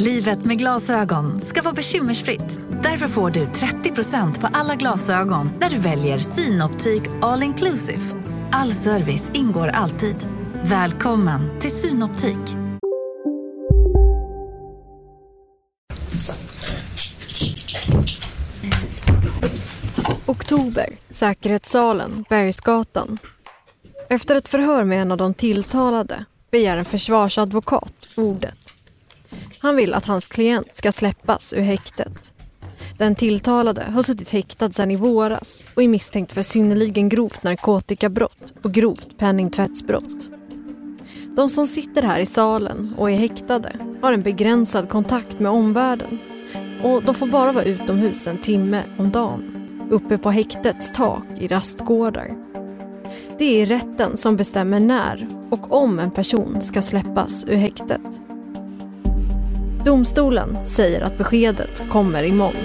Livet med glasögon ska vara bekymmersfritt. Därför får du 30% på alla glasögon när du väljer Synoptik All Inclusive. All service ingår alltid. Välkommen till Synoptik. Oktober, säkerhetssalen, Bergsgatan. Efter ett förhör med en av de tilltalade begär en försvarsadvokat ordet. Han vill att hans klient ska släppas ur häktet. Den tilltalade har suttit häktad sedan i våras och är misstänkt för synnerligen grovt narkotikabrott och grovt penningtvättsbrott. De som sitter här i salen och är häktade har en begränsad kontakt med omvärlden och de får bara vara utomhus en timme om dagen uppe på häktets tak i rastgårdar. Det är rätten som bestämmer när och om en person ska släppas ur häktet. Domstolen säger att beskedet kommer imorgon.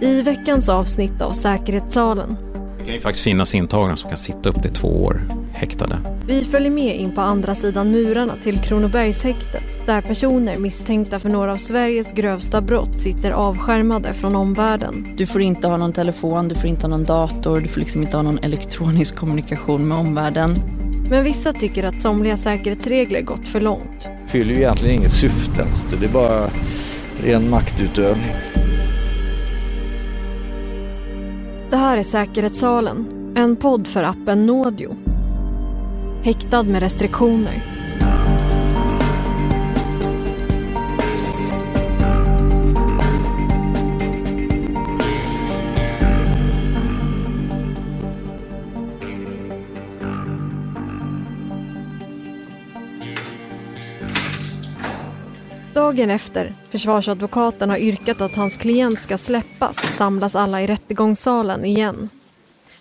I veckans avsnitt av Säkerhetssalen Det kan ju faktiskt finnas intagna som kan sitta upp till två år häktade. Vi följer med in på andra sidan murarna till Kronobergshäktet där personer misstänkta för några av Sveriges grövsta brott sitter avskärmade från omvärlden. Du får inte ha någon telefon, du får inte ha någon dator, du får liksom inte ha någon elektronisk kommunikation med omvärlden. Men vissa tycker att somliga säkerhetsregler gått för långt. fyller ju egentligen inget syfte. Det är bara ren maktutövning. Det här är Säkerhetssalen, en podd för appen Nådio. Häktad med restriktioner. Dagen efter försvarsadvokaten har yrkat att hans klient ska släppas samlas alla i rättegångssalen igen.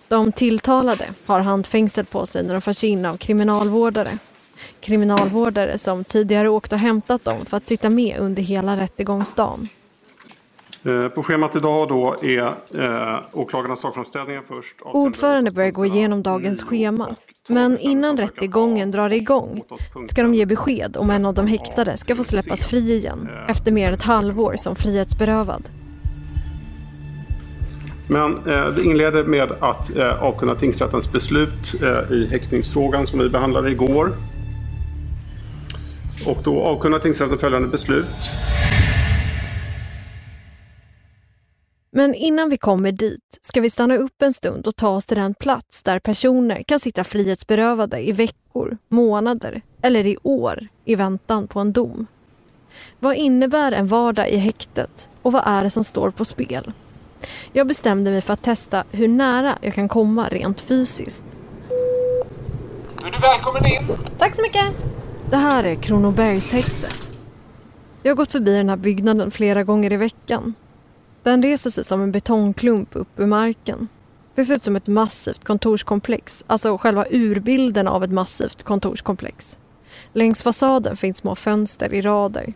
De tilltalade har handfängsel på sig när de förs in av kriminalvårdare. Kriminalvårdare som tidigare åkt och hämtat dem för att sitta med under hela rättegångsdagen. Eh, På schemat idag då är eh, åklagarnas sakframställningar först. Ordförande börjar gå igenom dagens nio schema. Men innan rättegången drar igång ska de ge besked om en av de häktade ska få släppas fri igen efter mer än ett halvår som frihetsberövad. Men eh, det inleder med att eh, avkunna tingsrättens beslut eh, i häktningsfrågan som vi behandlade igår. Och då avkunnar tingsrätten följande beslut. Men innan vi kommer dit ska vi stanna upp en stund och ta oss till den plats där personer kan sitta frihetsberövade i veckor, månader eller i år i väntan på en dom. Vad innebär en vardag i häktet och vad är det som står på spel? Jag bestämde mig för att testa hur nära jag kan komma rent fysiskt. Då är du välkommen in. Tack så mycket! Det här är Kronobergshäktet. Jag har gått förbi den här byggnaden flera gånger i veckan. Den reser sig som en betongklump upp ur marken. Det ser ut som ett massivt kontorskomplex, alltså själva urbilden av ett massivt kontorskomplex. Längs fasaden finns små fönster i rader.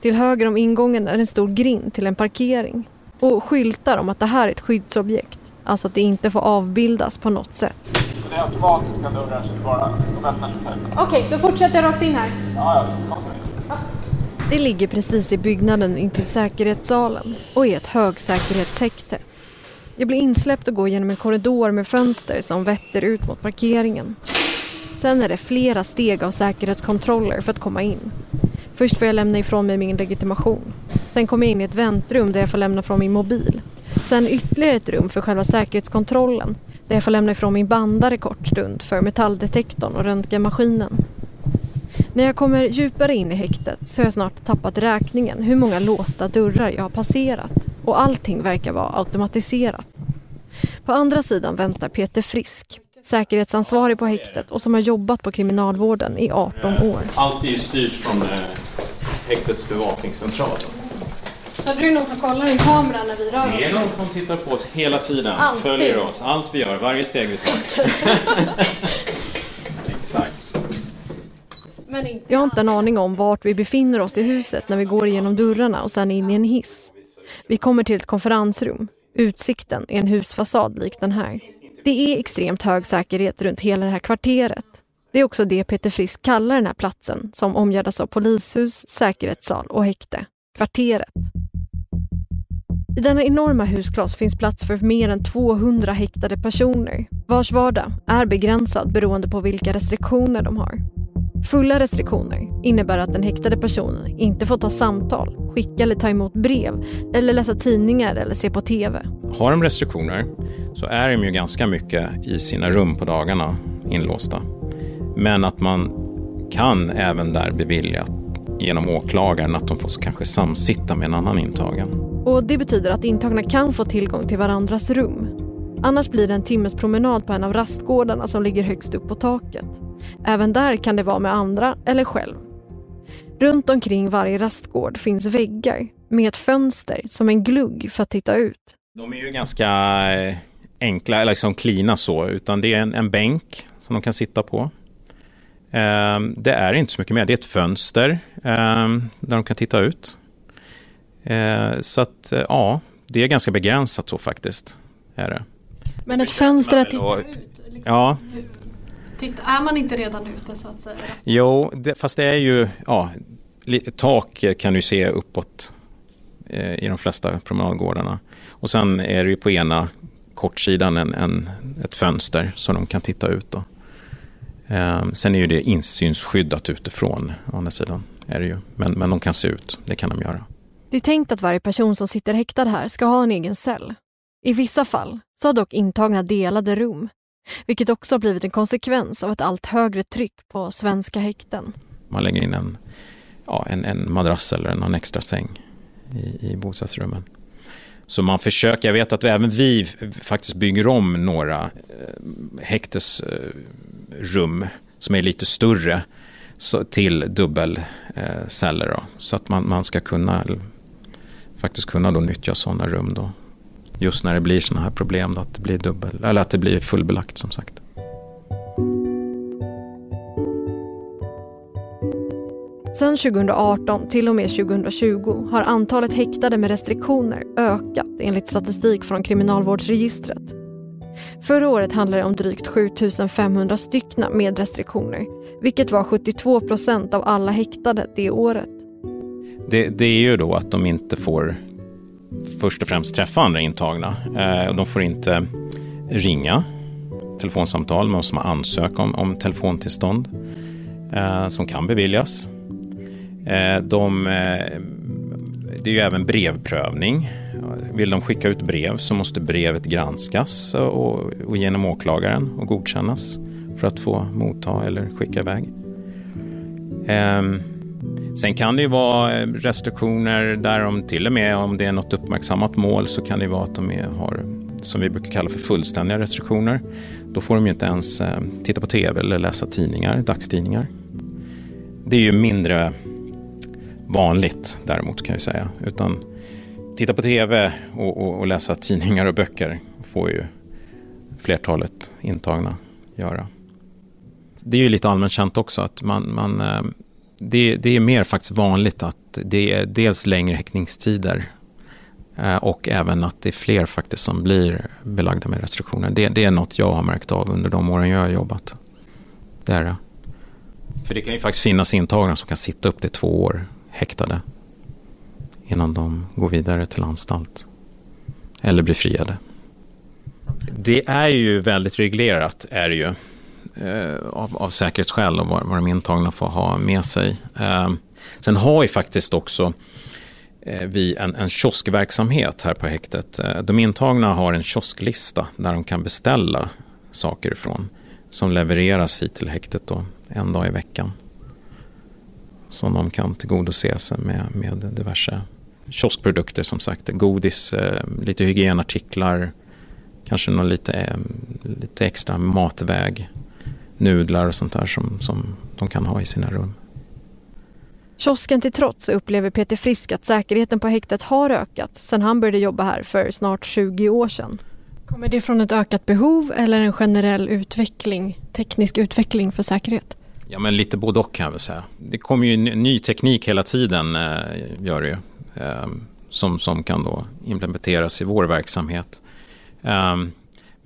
Till höger om ingången är en stor grind till en parkering och skyltar om att det här är ett skyddsobjekt, alltså att det inte får avbildas på något sätt. Det är automatiska dörrar så bara sig själv. Okej, då fortsätter jag rakt in här. Ja, ja, det ligger precis i byggnaden intill säkerhetssalen och är ett högsäkerhetshäkte. Jag blir insläppt och går genom en korridor med fönster som vetter ut mot parkeringen. Sen är det flera steg av säkerhetskontroller för att komma in. Först får jag lämna ifrån mig min legitimation. Sen kommer jag in i ett väntrum där jag får lämna från min mobil. Sen ytterligare ett rum för själva säkerhetskontrollen där jag får lämna ifrån min bandare kort stund för metalldetektorn och röntgenmaskinen. När jag kommer djupare in i häktet så har jag snart tappat räkningen hur många låsta dörrar jag har passerat och allting verkar vara automatiserat. På andra sidan väntar Peter Frisk, säkerhetsansvarig på häktet och som har jobbat på kriminalvården i 18 år. Allt är ju styrt från eh, häktets bevakningscentral. Så det är någon som kollar i kameran när vi rör Det är någon som tittar på oss hela tiden, Alltid. följer oss, allt vi gör, varje steg vi tar. Exakt. Vi har inte en aning om vart vi befinner oss i huset när vi går igenom dörrarna och sen in i en hiss. Vi kommer till ett konferensrum. Utsikten är en husfasad lik den här. Det är extremt hög säkerhet runt hela det här kvarteret. Det är också det Peter Frisk kallar den här platsen som omgärdas av polishus, säkerhetssal och häkte. Kvarteret. I denna enorma husglas finns plats för mer än 200 häktade personer vars vardag är begränsad beroende på vilka restriktioner de har. Fulla restriktioner innebär att den häktade personen inte får ta samtal, skicka eller ta emot brev eller läsa tidningar eller se på TV. Har de restriktioner så är de ju ganska mycket i sina rum på dagarna inlåsta. Men att man kan även där bevilja genom åklagaren att de får kanske samsitta med en annan intagen. Och det betyder att intagna kan få tillgång till varandras rum. Annars blir det en timmes promenad på en av rastgårdarna som ligger högst upp på taket. Även där kan det vara med andra eller själv. Runt omkring varje rastgård finns väggar med ett fönster som en glugg för att titta ut. De är ju ganska eh, enkla, eller liksom klina så, utan det är en, en bänk som de kan sitta på. Ehm, det är inte så mycket mer, det är ett fönster ehm, där de kan titta ut. Ehm, så att, eh, ja, det är ganska begränsat så faktiskt. Är det. Men ett fönster att Och- titta ut? Liksom, Ja, titta, är man inte redan ute så att säga? jo, det, fast det är ju, ja, tak kan du se uppåt eh, i de flesta promenadgårdarna. Och sen är det ju på ena kortsidan en, en, ett fönster som de kan titta ut. Då. Eh, sen är ju det insynsskyddat utifrån, å andra sidan. Är det ju. Men, men de kan se ut, det kan de göra. Det är tänkt att varje person som sitter häktad här ska ha en egen cell. I vissa fall så har dock intagna delade rum, vilket också har blivit en konsekvens av ett allt högre tryck på svenska häkten. Man lägger in en, ja, en, en madrass eller någon extra säng i, i bostadsrummen. Så man försöker, jag vet att även vi faktiskt bygger om några eh, häktesrum eh, som är lite större så, till dubbelceller. Eh, då, så att man, man ska kunna faktiskt kunna då nyttja sådana rum då. Just när det blir sådana här problem då, att det blir dubbel, eller att det blir fullbelagt som sagt. Sedan 2018 till och med 2020 har antalet häktade med restriktioner ökat enligt statistik från Kriminalvårdsregistret. Förra året handlade det om drygt 7500 styckna med restriktioner, vilket var 72 procent av alla häktade det året. Det, det är ju då att de inte får först och främst träffa andra intagna. Eh, de får inte ringa telefonsamtal, man måste ansöka om, om telefontillstånd eh, som kan beviljas. Eh, de, det är ju även brevprövning. Vill de skicka ut brev så måste brevet granskas och, och genom åklagaren och godkännas för att få motta eller skicka iväg. Ehm, Sen kan det ju vara eh, restriktioner där de till och med om det är något uppmärksammat mål så kan det vara att de är, har som vi brukar kalla för fullständiga restriktioner. Då får de ju inte ens eh, titta på tv eller läsa tidningar, dagstidningar. Det är ju mindre vanligt däremot kan jag säga. Utan titta på tv och, och, och läsa tidningar och böcker får ju flertalet intagna göra. Det är ju lite allmänt känt också att man, man eh, det, det, är mer faktiskt vanligt att det är dels längre häktningstider eh, och även att det är fler faktiskt som blir belagda med restriktioner. Det, det, är något jag har märkt av under de åren jag har jobbat. Det är det. För det kan ju faktiskt finnas intagna som kan sitta upp till två år häktade innan de går vidare till anstalt eller blir friade. Det är ju väldigt reglerat, är det ju Eh, av, av säkerhetsskäl och vad, vad de intagna får ha med sig. Eh, sen har ju faktiskt också eh, vi en, en kioskverksamhet här på häktet. Eh, de intagna har en kiosklista där de kan beställa saker ifrån som levereras hit till häktet då, en dag i veckan. Som de kan tillgodose sig med, med diverse kioskprodukter som sagt. Godis, lite hygienartiklar, kanske någon lite, lite extra matväg, nudlar och sånt där som, som de kan ha i sina rum. Kiosken till trots upplever Peter Frisk att säkerheten på häktet har ökat sedan han började jobba här för snart 20 år sedan. Kommer det från ett ökat behov eller en generell utveckling, teknisk utveckling för säkerhet? Ja, men lite både och kan jag väl säga. Det kommer ju ny teknik hela tiden, eh, gör det ju, eh, som, som kan då implementeras i vår verksamhet.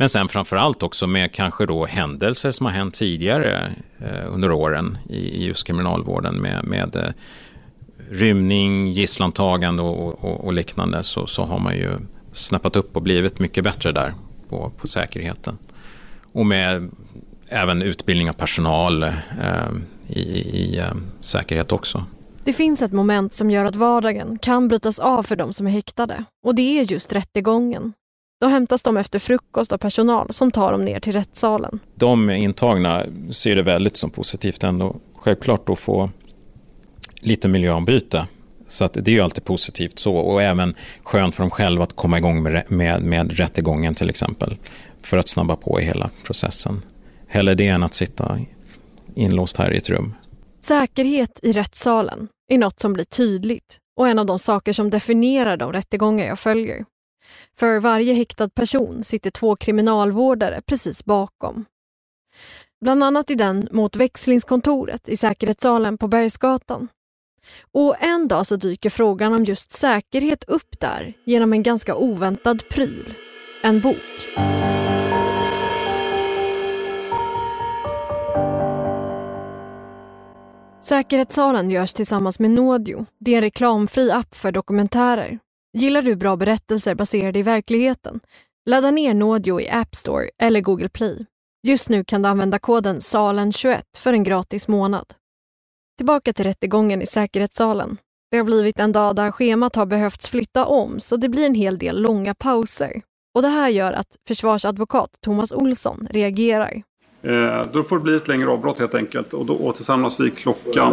Men sen framför allt också med kanske då händelser som har hänt tidigare eh, under åren i, i just kriminalvården med, med eh, rymning, gisslantagande och, och, och, liknande så, så har man ju snappat upp och blivit mycket bättre där på, på säkerheten. Och med även utbildning av personal eh, i, i eh, säkerhet också. Det finns ett moment som gör att vardagen kan brytas av för de som är häktade och det är just rättegången. Då hämtas de efter frukost av personal som tar dem ner till rättssalen. De intagna ser det väldigt som positivt ändå. Självklart att få lite miljöombyte. Så att det är ju alltid positivt så och även skönt för dem själva att komma igång med, med, med rättegången till exempel. För att snabba på hela processen. Hellre det än att sitta inlåst här i ett rum. Säkerhet i rättssalen är något som blir tydligt och en av de saker som definierar de rättegångar jag följer. För varje häktad person sitter två kriminalvårdare precis bakom. Bland annat i den mot växlingskontoret i säkerhetssalen på Bergsgatan. Och en dag så dyker frågan om just säkerhet upp där genom en ganska oväntad pryl. En bok. Säkerhetssalen görs tillsammans med Nodio. Det är en reklamfri app för dokumentärer. Gillar du bra berättelser baserade i verkligheten? Ladda ner Nodio i App Store eller Google Play. Just nu kan du använda koden SALEN21 för en gratis månad. Tillbaka till rättegången i säkerhetssalen. Det har blivit en dag där schemat har behövts flytta om så det blir en hel del långa pauser. Och det här gör att försvarsadvokat Thomas Olsson reagerar. Eh, då får det bli ett längre avbrott helt enkelt och då återsamlas vi klockan...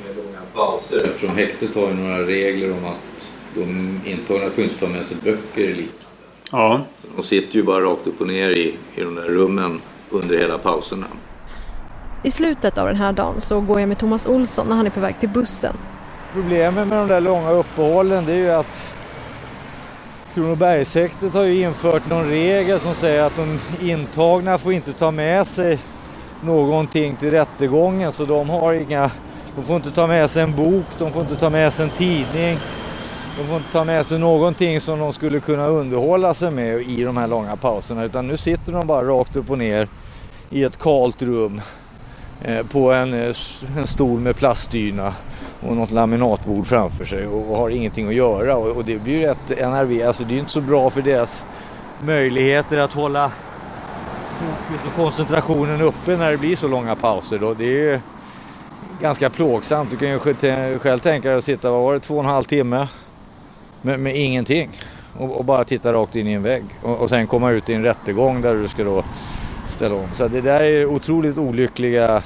pauser eftersom häktet har ju några regler om att de intagna får inte ta med sig böcker eller liknande. Ja. Så de sitter ju bara rakt upp och ner i, i de där rummen under hela pauserna. I slutet av den här dagen så går jag med Thomas Olsson när han är på väg till bussen. Problemet med de där långa uppehållen det är ju att Kronobergshäktet har ju infört någon regel som säger att de intagna får inte ta med sig någonting till rättegången så de har inga, de får inte ta med sig en bok, de får inte ta med sig en tidning, de får inte ta med sig någonting som de skulle kunna underhålla sig med i de här långa pauserna utan nu sitter de bara rakt upp och ner i ett kalt rum eh, på en, eh, en stol med plastdyna och något laminatbord framför sig och har ingenting att göra. Och, och det blir ju rätt enerverande, alltså det är ju inte så bra för deras möjligheter att hålla fokus och koncentrationen uppe när det blir så långa pauser då. Det är ju ganska plågsamt. Du kan ju själv tänka dig att sitta, vad var det, två och en halv timme med, med ingenting och, och, bara titta rakt in i en vägg och, och sen komma ut i en rättegång där du ska då ställa om. Så det där är otroligt olyckliga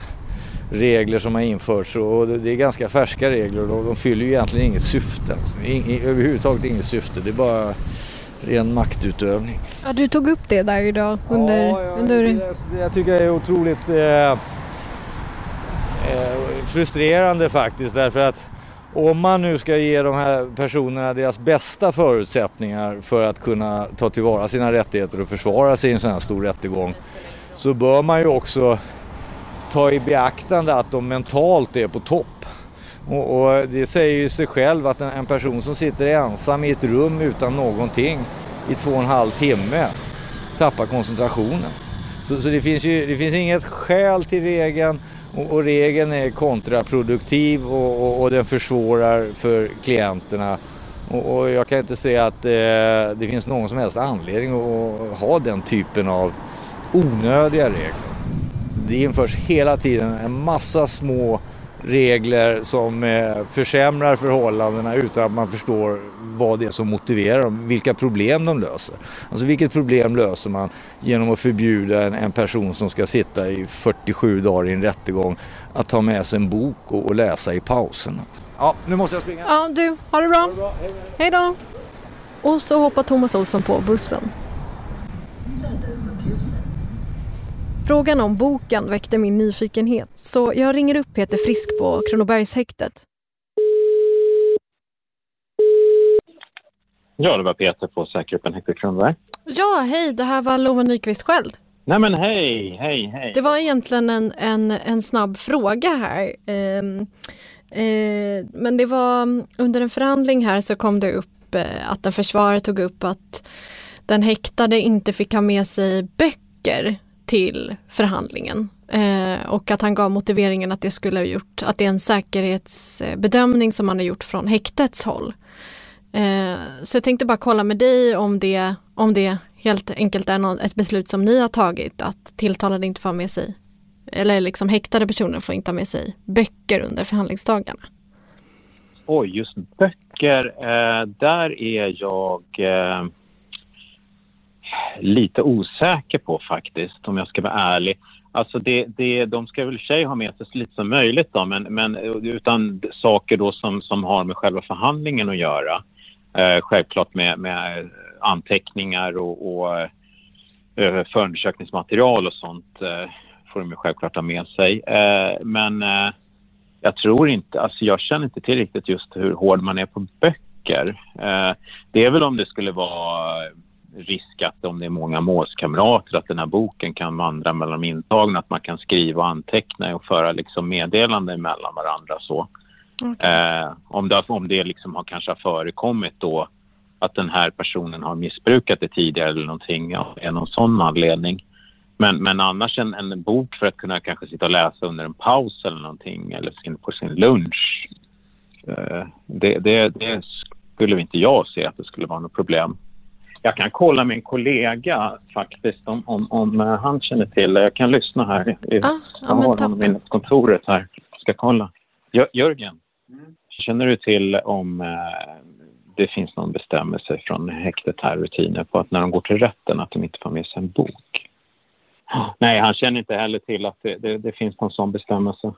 regler som har införts och det är ganska färska regler och de fyller ju egentligen inget syfte. In, överhuvudtaget inget syfte, det är bara ren maktutövning. Ja, du tog upp det där idag under... Ja, ja under... Det, det, jag tycker det är otroligt eh, eh, frustrerande faktiskt därför att om man nu ska ge de här personerna deras bästa förutsättningar för att kunna ta tillvara sina rättigheter och försvara sig i en sån här stor rättegång så bör man ju också ta i beaktande att de mentalt är på topp. Och, och det säger ju sig själv att en, en, person som sitter ensam i ett rum utan någonting i två och en halv timme tappar koncentrationen. Så, så det, finns ju, det finns inget skäl till regeln och, och regeln är kontraproduktiv och, och, och, den försvårar för klienterna. Och, jag kan inte säga att eh, det finns någon som helst anledning att ha den typen av onödiga regler. Det införs hela tiden en massa små regler som eh, försämrar förhållandena utan att man förstår vad det är som motiverar dem, vilka problem de löser. Alltså vilket problem löser man genom att förbjuda en, en person som ska sitta i 47 dagar i en rättegång att ta med sig en bok och, och läsa i pauserna. Ja, nu måste jag springa. Ja, du, ha det bra. Ha det bra. Hej då. Och så hoppar Thomas Olsson på bussen. Frågan om boken väckte min nyfikenhet så jag ringer upp Peter Frisk på Kronobergshäktet. Ja, det var Peter på Säkerheten Häktet Kronoberg. Ja, hej, det här var Lova Nyqvist själv. Nej men hej, hej, hej. Det var egentligen en, en, en snabb fråga här. Eh, eh, men det var under en förhandling här så kom det upp eh, att en försvarare tog upp att den häktade inte fick ha med sig böcker till förhandlingen. Eh, och att han gav motiveringen att det skulle ha gjort, att det är en säkerhetsbedömning som man har gjort från häktets håll. Eh, så jag tänkte bara kolla med dig om det, om det helt enkelt är någon, ett beslut som ni har tagit att tilltalade inte får ha med sig, eller liksom häktade personer får inte ha med sig böcker under förhandlingsdagarna. Oj, just böcker, eh, där är jag eh lite osäker på faktiskt, om jag ska vara ärlig. Alltså det, det, de ska väl i sig ha med sig så lite som möjligt då, men, men eh, utan saker då som, som har med själva förhandlingen att göra. Eh, självklart med, med eh, anteckningar och, och eh, eh, förundersökningsmaterial och sånt eh, får de ju självklart ha med sig. Eh, men eh, jag tror inte, alltså jag känner inte till riktigt just hur hård man är på böcker. Eh, det är väl om det skulle vara risk att om det är många målskamrater att den här boken kan vandra mellan de intagna, att man kan skriva och anteckna och föra liksom meddelanden mellan varandra så. Okay. Eh, om det, om det liksom har kanske har förekommit då att den här personen har missbrukat det tidigare eller någonting av ja, någon sån anledning. Men, men annars en, en bok för att kunna kanske sitta och läsa under en paus eller någonting eller sin, på sin lunch. Eh, det, det, det skulle inte jag se att det skulle vara något problem. Jag kan kolla med en kollega faktiskt om, om, om eh, han känner till det. Jag kan lyssna här. Ah, ja, jag har honom vid kontoret här. Ska kolla. Jörgen, mm. känner du till om eh, det finns någon bestämmelse från häktet här, rutiner på att när de går till rätten att de inte får med sig en bok? Nej, han känner inte heller till att det, det, det finns någon sån bestämmelse.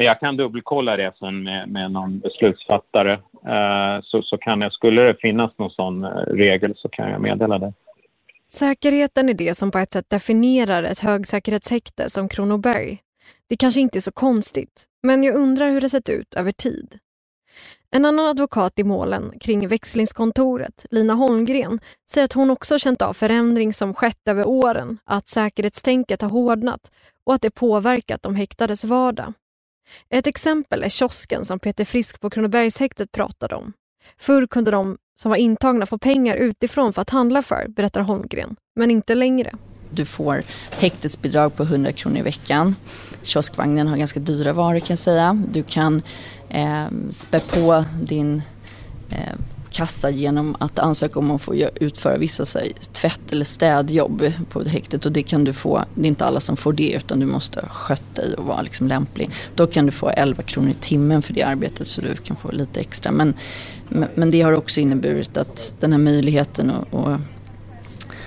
Men jag kan dubbelkolla det sen med, med någon beslutsfattare. Eh, så, så kan jag, skulle det finnas någon sån eh, regel så kan jag meddela det. Säkerheten är det som på ett sätt definierar ett högsäkerhetshäkte som Kronoberg. Det kanske inte är så konstigt, men jag undrar hur det sett ut över tid. En annan advokat i målen kring växlingskontoret, Lina Holmgren, säger att hon också känt av förändring som skett över åren, att säkerhetstänket har hårdnat och att det påverkat de häktades vardag. Ett exempel är kiosken som Peter Frisk på Kronobergshäktet pratade om. Förr kunde de som var intagna få pengar utifrån för att handla för, berättar Holmgren, men inte längre. Du får häktesbidrag på 100 kronor i veckan. Kioskvagnen har ganska dyra varor kan jag säga. Du kan eh, spä på din eh, kassa genom att ansöka om att få utföra vissa här, tvätt eller städjobb på häktet och det kan du få, det är inte alla som får det utan du måste sköta dig och vara liksom lämplig. Då kan du få 11 kronor i timmen för det arbetet så du kan få lite extra. Men, men det har också inneburit att den här möjligheten att, att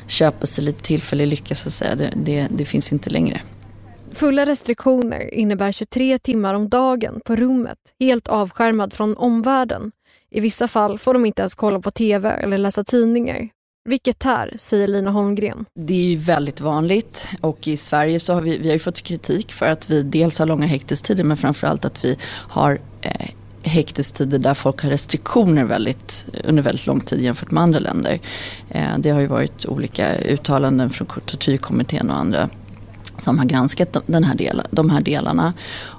köpa sig lite tillfällig lycka så att säga, det, det, det finns inte längre. Fulla restriktioner innebär 23 timmar om dagen på rummet, helt avskärmad från omvärlden i vissa fall får de inte ens kolla på TV eller läsa tidningar. Vilket tär, säger Lina Holmgren. Det är ju väldigt vanligt och i Sverige så har vi, vi har fått kritik för att vi dels har långa häktestider men framförallt att vi har eh, häktestider där folk har restriktioner väldigt, under väldigt lång tid jämfört med andra länder. Eh, det har ju varit olika uttalanden från tortyrkommittén och andra som har granskat den här del, de här delarna.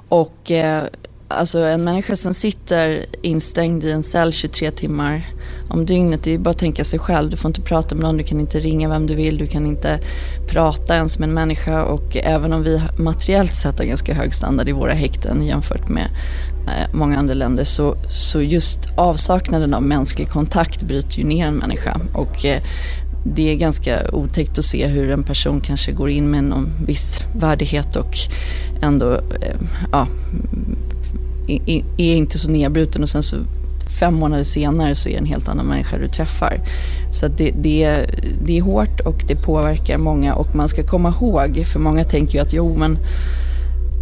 Och eh, alltså en människa som sitter instängd i en cell 23 timmar om dygnet, det är bara att tänka sig själv. Du får inte prata med någon, du kan inte ringa vem du vill, du kan inte prata ens med en människa och även om vi materiellt sett har ganska hög standard i våra häkten jämfört med eh, många andra länder så, så just avsaknaden av mänsklig kontakt bryter ju ner en människa och eh, det är ganska otäckt att se hur en person kanske går in med någon viss värdighet och ändå eh, ja, är inte så nedbruten och sen så fem månader senare så är det en helt annan människa du träffar. Så det, det, det är hårt och det påverkar många och man ska komma ihåg, för många tänker ju att jo men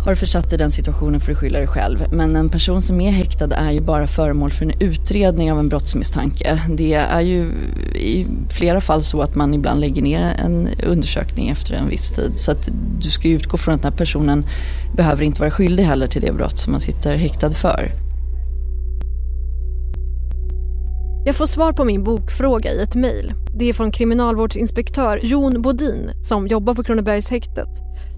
har du försatt dig i den situationen för att skylla dig själv. Men en person som är häktad är ju bara föremål för en utredning av en brottsmisstanke. Det är ju i flera fall så att man ibland lägger ner en undersökning efter en viss tid. Så att du ska utgå från att den här personen behöver inte vara skyldig heller till det brott som man sitter häktad för. Jag får svar på min bokfråga i ett mejl. Det är från kriminalvårdsinspektör Jon Bodin som jobbar på Kronobergshäktet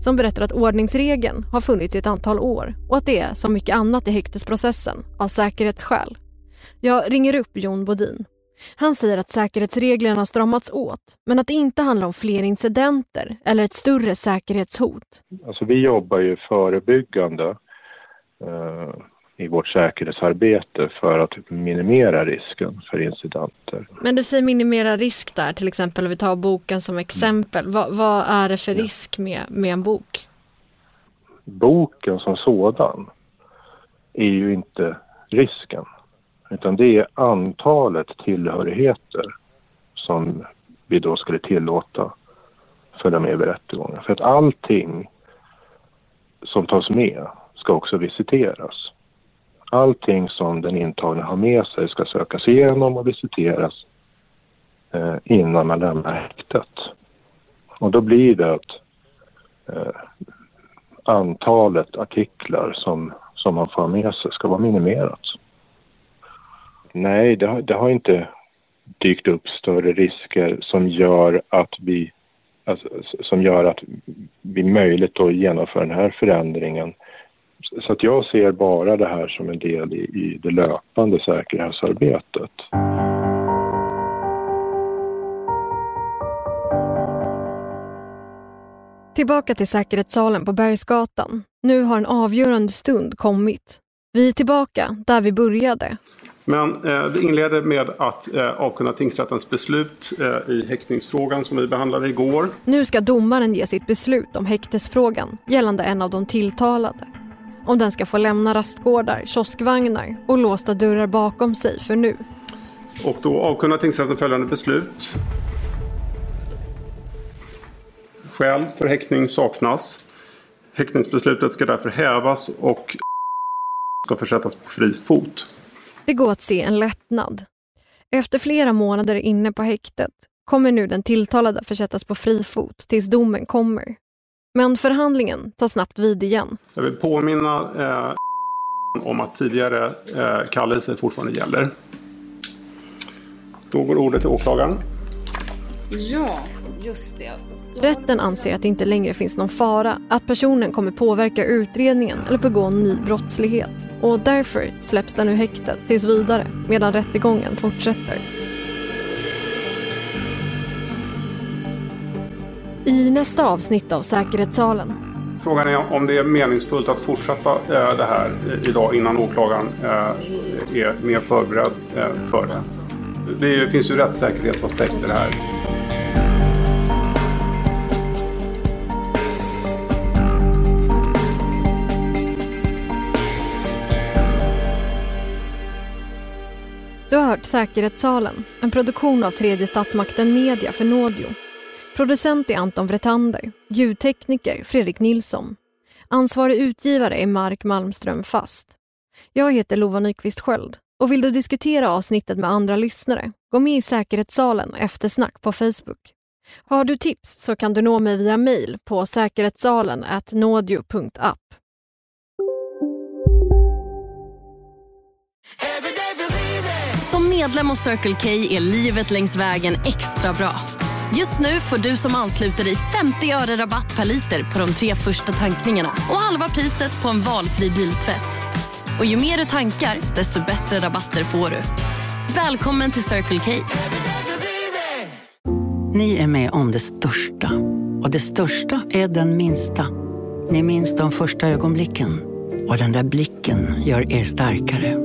som berättar att ordningsregeln har funnits i ett antal år och att det är som mycket annat i häktesprocessen av säkerhetsskäl. Jag ringer upp Jon Bodin. Han säger att säkerhetsreglerna har stramats åt men att det inte handlar om fler incidenter eller ett större säkerhetshot. Alltså vi jobbar ju förebyggande eh, i vårt säkerhetsarbete för att minimera risken för incidenter. Men du säger minimera risk där, till exempel vi tar boken som exempel. Vad, vad är det för risk med, med en bok? Boken som sådan är ju inte risken utan det är antalet tillhörigheter som vi då skulle tillåta följa med vid rättegången. För att allting som tas med ska också visiteras. Allting som den intagna har med sig ska sökas igenom och visiteras eh, innan man lämnar häktet. Och då blir det att eh, antalet artiklar som, som man får ha med sig ska vara minimerat. Nej, det har, det har inte dykt upp större risker som gör att vi alltså, som gör att vi möjligt att genomföra den här förändringen så att jag ser bara det här som en del i, i det löpande säkerhetsarbetet. Tillbaka till säkerhetssalen på Bergsgatan. Nu har en avgörande stund kommit. Vi är tillbaka där vi började. Men eh, vi inleder med att eh, avkunna tingsrättens beslut eh, i häktningsfrågan som vi behandlade igår. Nu ska domaren ge sitt beslut om häktesfrågan gällande en av de tilltalade om den ska få lämna rastgårdar, kioskvagnar och låsta dörrar bakom sig för nu. Och då avkunnar tingsrätten följande beslut. Skäl för häktning saknas. Häktningsbeslutet ska därför hävas och ska försättas på fri fot. Det går att se en lättnad. Efter flera månader inne på häktet kommer nu den tilltalade försättas på fri fot tills domen kommer. Men förhandlingen tar snabbt vid igen. Jag vill påminna eh, om att tidigare eh, kallelse fortfarande gäller. Då går ordet till åklagaren. Ja, just det. Rätten anser att det inte längre finns någon fara att personen kommer påverka utredningen eller begå ny brottslighet. Och därför släpps den ur häktet tills vidare medan rättegången fortsätter. I nästa avsnitt av Säkerhetssalen. Frågan är om det är meningsfullt att fortsätta eh, det här idag innan åklagaren eh, är mer förberedd eh, för det. Det finns ju rättssäkerhetsaspekter här. Du har hört Säkerhetssalen, en produktion av tredje statsmakten Media för Nådio Producent är Anton Vretander, ljudtekniker Fredrik Nilsson. Ansvarig utgivare är Mark Malmström Fast. Jag heter Lova Nyqvist Sköld och vill du diskutera avsnittet med andra lyssnare, gå med i Säkerhetssalen Eftersnack på Facebook. Har du tips så kan du nå mig via mejl på säkerhetssalen nådio.app. Som medlem hos Circle K är livet längs vägen extra bra. Just nu får du som ansluter dig 50 öre rabatt per liter på de tre första tankningarna och halva priset på en valfri biltvätt. Och ju mer du tankar, desto bättre rabatter får du. Välkommen till Circle K. Ni är med om det största. Och det största är den minsta. Ni minns de första ögonblicken. Och den där blicken gör er starkare.